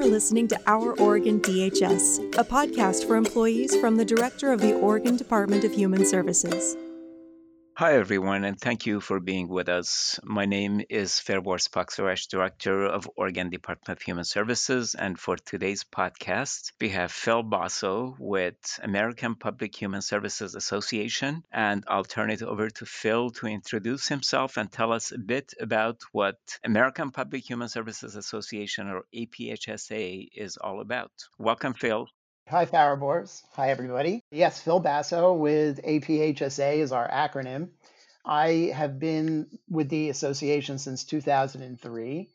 are listening to Our Oregon DHS, a podcast for employees from the Director of the Oregon Department of Human Services. Hi, everyone, and thank you for being with us. My name is Fariborz Pakseresht, Director of Oregon Department of Human Services. And for today's podcast, we have Phil Basso with American Public Human Services Association. And I'll turn it over to Phil to introduce himself and tell us a bit about what American Public Human Services Association, or APHSA, is all about. Welcome, Phil. Hi, Fariborz. Hi, everybody. Yes, Phil Basso with APHSA is our acronym. I have been with the association since 2003,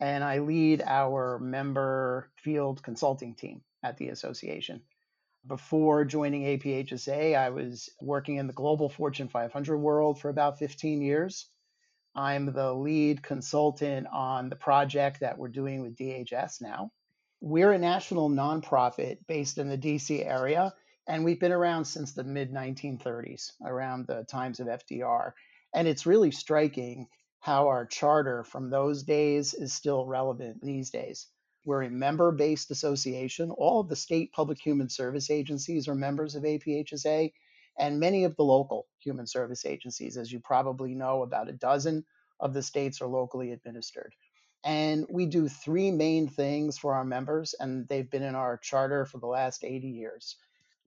and I lead our member field consulting team at the association. Before joining APHSA, I was working in the global Fortune 500 world for about 15 years. I'm the lead consultant on the project that we're doing with DHS now. We're a national nonprofit based in the DC area, and we've been around since the mid 1930s, around the times of FDR. And it's really striking how our charter from those days is still relevant these days. We're a member based association. All of the state public human service agencies are members of APHSA, and many of the local human service agencies, as you probably know, about a dozen of the states are locally administered. And we do three main things for our members, and they've been in our charter for the last 80 years.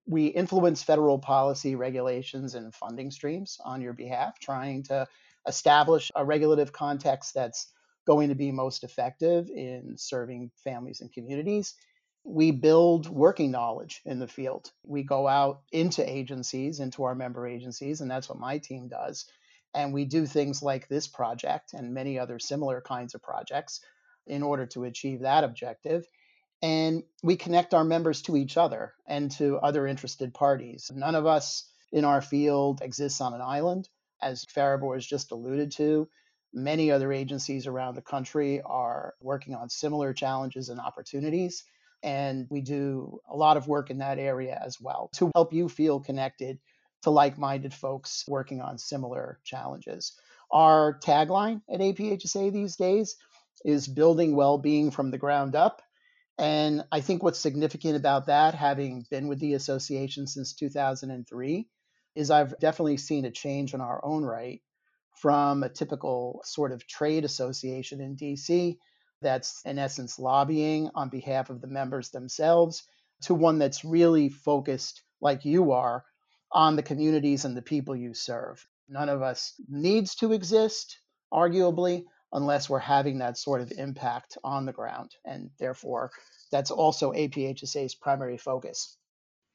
We influence federal policy, regulations, and funding streams on your behalf, trying to establish a regulative context that's going to be most effective in serving families and communities. We build working knowledge in the field. We go out into agencies, into our member agencies, and that's what my team does and we do things like this project and many other similar kinds of projects in order to achieve that objective. And we connect our members to each other and to other interested parties. None of us in our field exists on an island. As Fariborz just alluded to, many other agencies around the country are working on similar challenges and opportunities. And we do a lot of work in that area as well to help you feel connected to like minded folks working on similar challenges. Our tagline at APHSA these days is building well being from the ground up. And I think what's significant about that, having been with the association since 2003, is I've definitely seen a change in our own right from a typical sort of trade association in DC that's in essence lobbying on behalf of the members themselves to one that's really focused, like you are, on the communities and the people you serve. None of us needs to exist, arguably, unless we're having that sort of impact on the ground. And therefore, that's also APHSA's primary focus.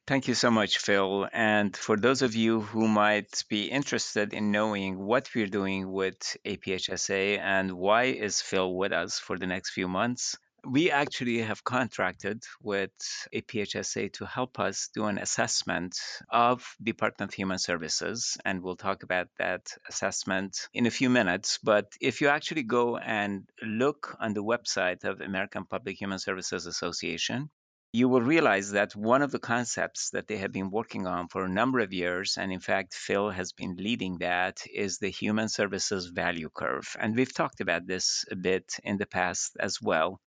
Thank you so much, Phil. And for those of you who might be interested in knowing what we're doing with APHSA and why is Phil with us for the next few months, we actually have contracted with APHSA to help us do an assessment of Department of Human Services, and we'll talk about that assessment in a few minutes. But if you actually go and look on the website of American Public Human Services Association, you will realize that one of the concepts that they have been working on for a number of years, and in fact, Phil has been leading that, is the human services value curve. And we've talked about this a bit in the past as well.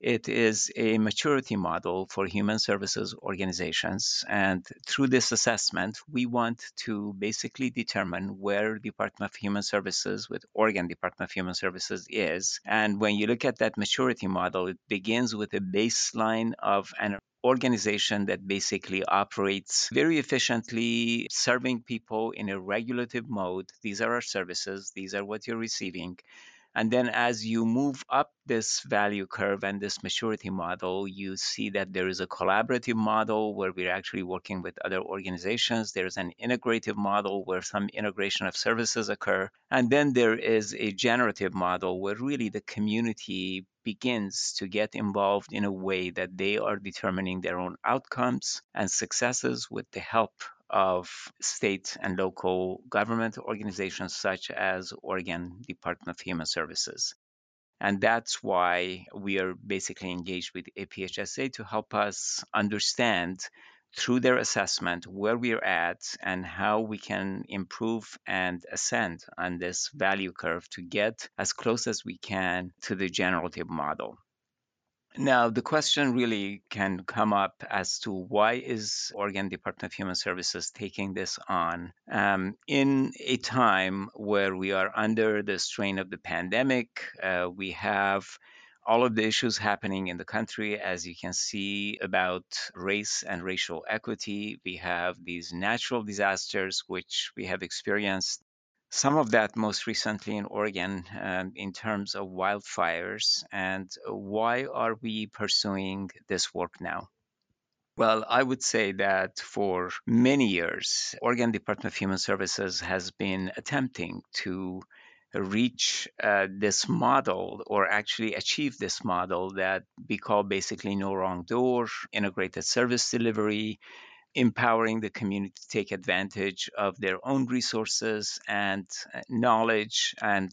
It is a maturity model for human services organizations. And through this assessment, we want to basically determine where Department of Human Services with Oregon Department of Human Services is. And when you look at that maturity model, it begins with a baseline of an organization that basically operates very efficiently, serving people in a regulative mode. These are our services, these are what you're receiving. And then as you move up this value curve and this maturity model, you see that there is a collaborative model where we're actually working with other organizations. There's an integrative model where some integration of services occur. And then there is a generative model where really the community begins to get involved in a way that they are determining their own outcomes and successes with the help of state and local government organizations such as Oregon Department of Human Services. And that's why we are basically engaged with APHSA to help us understand through their assessment where we're at and how we can improve and ascend on this value curve to get as close as we can to the generative model. Now, the question really can come up as to why is Oregon Department of Human Services taking this on um, in a time where we are under the strain of the pandemic. Uh, we have all of the issues happening in the country, as you can see, about race and racial equity. We have these natural disasters, which we have experienced some of that most recently in Oregon um, in terms of wildfires. And why are we pursuing this work now? Well, I would say that for many years, Oregon Department of Human Services has been attempting to reach uh, this model or actually achieve this model that we call basically no wrong door, integrated service delivery, empowering the community to take advantage of their own resources and uh, knowledge and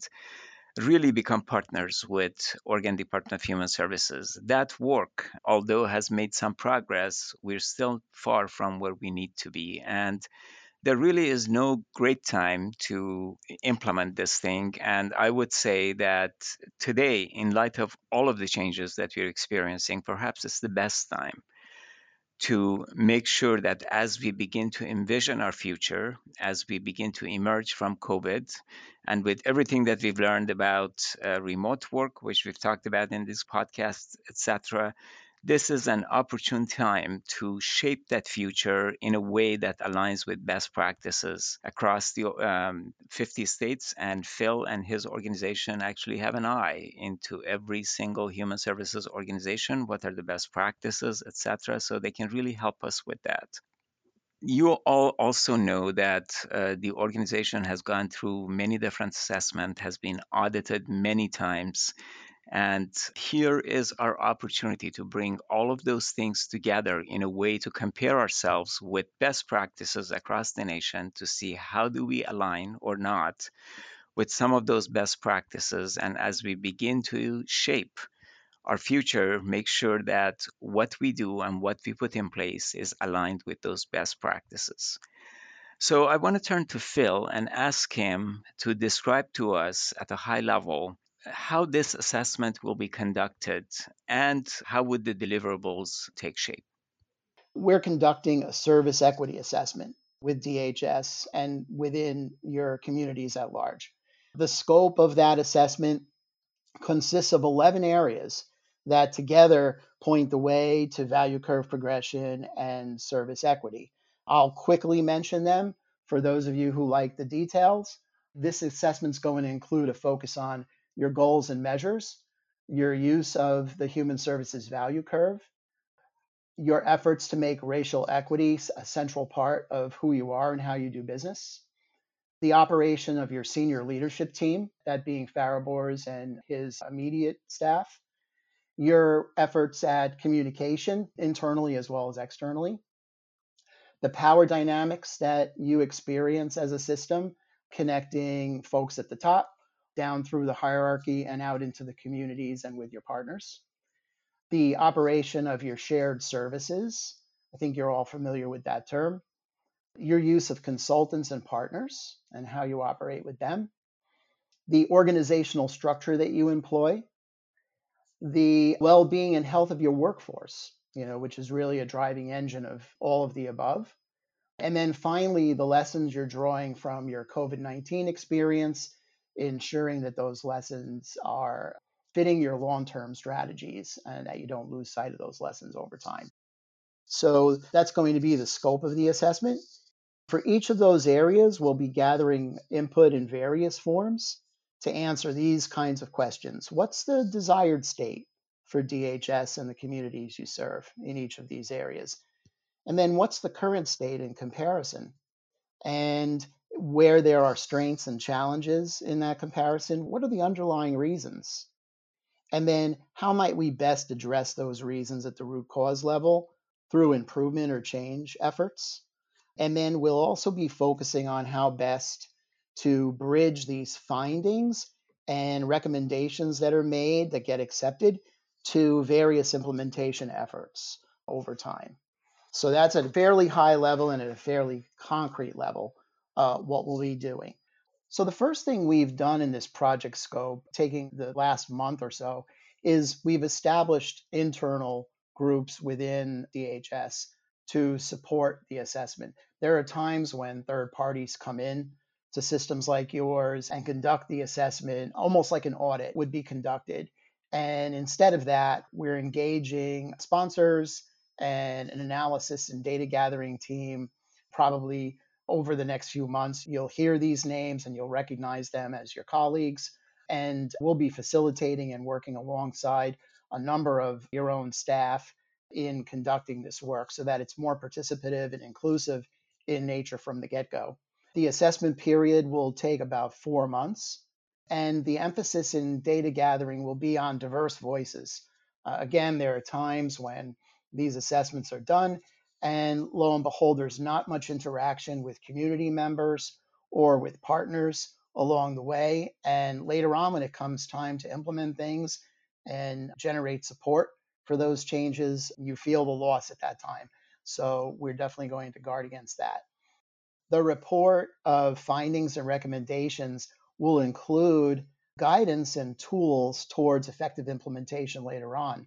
really become partners with Oregon Department of Human Services. That work, although has made some progress, we're still far from where we need to be. And there really is no great time to implement this thing. And I would say that today, in light of all of the changes that we're experiencing, perhaps it's the best time to make sure that as we begin to envision our future, as we begin to emerge from COVID, and with everything that we've learned about uh, remote work, which we've talked about in this podcast, etc., this is an opportune time to shape that future in a way that aligns with best practices across the um, 50 states. And Phil and his organization actually have an eye into every single human services organization. What are the best practices, etc. So they can really help us with that you all also know that uh, the organization has gone through many different assessments, has been audited many times, and here is our opportunity to bring all of those things together in a way to compare ourselves with best practices across the nation to see how do we align or not with some of those best practices. And as we begin to shape our future, make sure that what we do and what we put in place is aligned with those best practices. So I want to turn to Phil and ask him to describe to us at a high level how this assessment will be conducted and how would the deliverables take shape? We're conducting a service equity assessment with DHS and within your communities at large. The scope of that assessment consists of 11 areas that together point the way to value curve progression and service equity. I'll quickly mention them for those of you who like the details. This assessment is going to include a focus on your goals and measures, your use of the human services value curve, your efforts to make racial equity a central part of who you are and how you do business, the operation of your senior leadership team, that being Fariborz and his immediate staff, your efforts at communication internally as well as externally, the power dynamics that you experience as a system, connecting folks at the top down through the hierarchy and out into the communities and with your partners. The operation of your shared services. I think you're all familiar with that term. Your use of consultants and partners and how you operate with them. The organizational structure that you employ. The well being and health of your workforce, you know, which is really a driving engine of all of the above. And then finally, the lessons you're drawing from your COVID 19 experience ensuring that those lessons are fitting your long term strategies and that you don't lose sight of those lessons over time. So that's going to be the scope of the assessment. For each of those areas, we'll be gathering input in various forms to answer these kinds of questions. What's the desired state for DHS and the communities you serve in each of these areas? And then what's the current state in comparison? And where there are strengths and challenges in that comparison, what are the underlying reasons? And then how might we best address those reasons at the root cause level through improvement or change efforts? And then we'll also be focusing on how best to bridge these findings and recommendations that are made that get accepted to various implementation efforts over time. So that's at a fairly high level and at a fairly concrete level uh, what we'll be doing. So, the first thing we've done in this project scope, taking the last month or so, is we've established internal groups within DHS to support the assessment. There are times when third parties come in to systems like yours and conduct the assessment almost like an audit would be conducted. And instead of that, we're engaging sponsors and an analysis and data gathering team probably over the next few months. You'll hear these names and you'll recognize them as your colleagues. And we'll be facilitating and working alongside a number of your own staff in conducting this work so that it's more participative and inclusive in nature from the get go. The assessment period will take about four months, and the emphasis in data gathering will be on diverse voices. Uh, again, there are times when these assessments are done, and lo and behold, there's not much interaction with community members or with partners along the way. And later on, when it comes time to implement things and generate support for those changes, you feel the loss at that time. So we're definitely going to guard against that. The report of findings and recommendations will include guidance and tools towards effective implementation later on.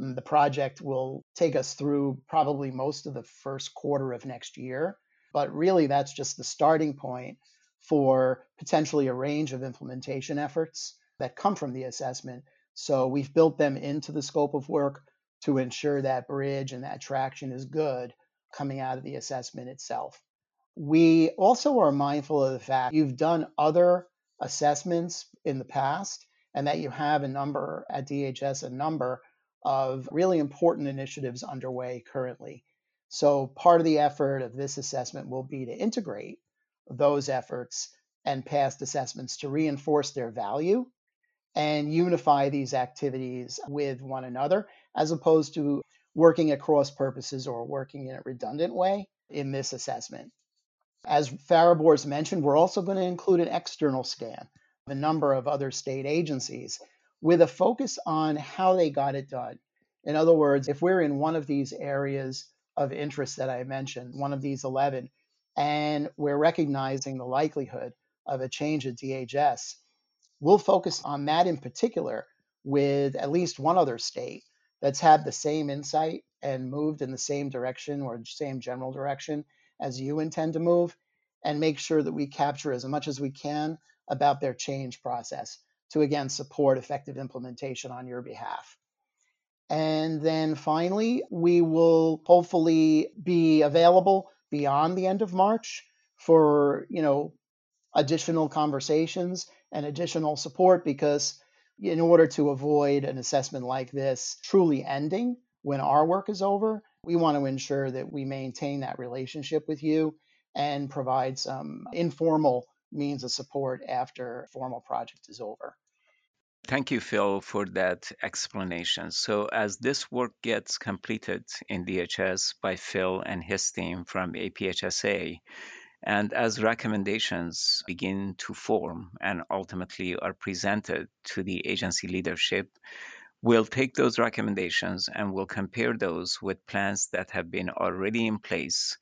Mm, the project will take us through probably most of the first quarter of next year, but really that's just the starting point for potentially a range of implementation efforts that come from the assessment. So we've built them into the scope of work to ensure that bridge and that traction is good coming out of the assessment itself. We also are mindful of the fact you've done other assessments in the past and that you have a number at DHS, a number of really important initiatives underway currently. So, part of the effort of this assessment will be to integrate those efforts and past assessments to reinforce their value and unify these activities with one another, as opposed to working at cross purposes or working in a redundant way in this assessment. As Fariborz mentioned, we're also going to include an external scan of a number of other state agencies with a focus on how they got it done. In other words, if we're in one of these areas of interest that I mentioned, one of these 11, and we're recognizing the likelihood of a change at DHS, we'll focus on that in particular with at least one other state that's had the same insight and moved in the same direction or same general direction as you intend to move, and make sure that we capture as much as we can about their change process to again support effective implementation on your behalf. And then finally, we will hopefully be available beyond the end of March for, you know, additional conversations and additional support because in order to avoid an assessment like this truly ending when our work is over, we want to ensure that we maintain that relationship with you and provide some informal means of support after formal project is over. Thank you, Phil, for that explanation. So, as this work gets completed in DHS by Phil and his team from APHSA, and as recommendations begin to form and ultimately are presented to the agency leadership, we'll take those recommendations and we'll compare those with plans that have been already in place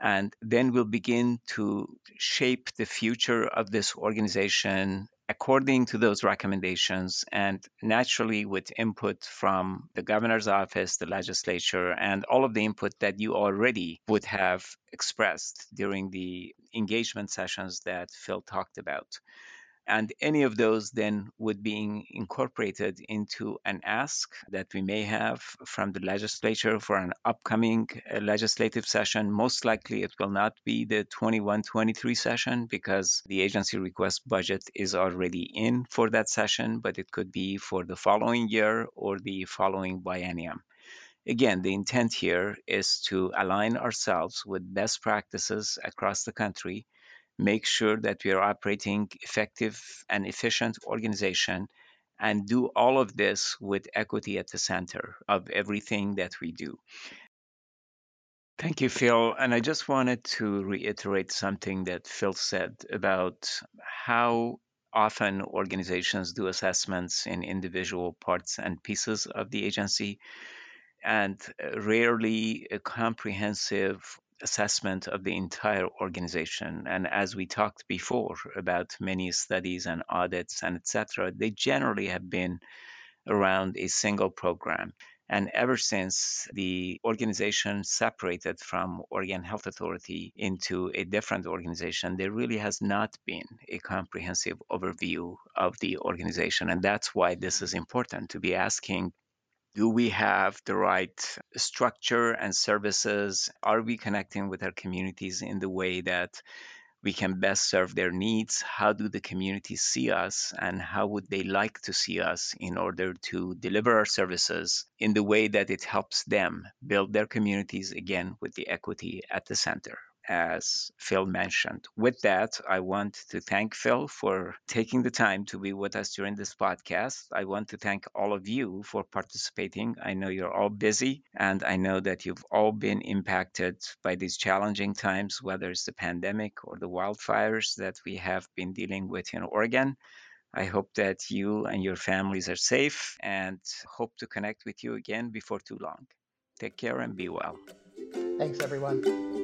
and then we'll begin to shape the future of this organization according to those recommendations and naturally with input from the governor's office, the legislature, and all of the input that you already would have expressed during the engagement sessions that Phil talked about and any of those then would be incorporated into an ask that we may have from the legislature for an upcoming uh, legislative session. Most likely, it will not be the 21 23 session because the agency request budget is already in for that session, but it could be for the following year or the following biennium. Again, the intent here is to align ourselves with best practices across the country make sure that we are operating effective and efficient organization and do all of this with equity at the center of everything that we do. Thank you, Phil. And I just wanted to reiterate something that Phil said about how often organizations do assessments in individual parts and pieces of the agency and rarely a comprehensive assessment of the entire organization. And as we talked before about many studies and audits and etc., they generally have been around a single program. And ever since the organization separated from Oregon Health Authority into a different organization, there really has not been a comprehensive overview of the organization. And that's why this is important to be asking do we have the right structure and services? Are we connecting with our communities in the way that we can best serve their needs? How do the communities see us? And how would they like to see us in order to deliver our services in the way that it helps them build their communities again with the equity at the center? As Phil mentioned. With that, I want to thank Phil for taking the time to be with us during this podcast. I want to thank all of you for participating. I know you're all busy, and I know that you've all been impacted by these challenging times, whether it's the pandemic or the wildfires that we have been dealing with in Oregon. I hope that you and your families are safe and hope to connect with you again before too long. Take care and be well. Thanks, everyone.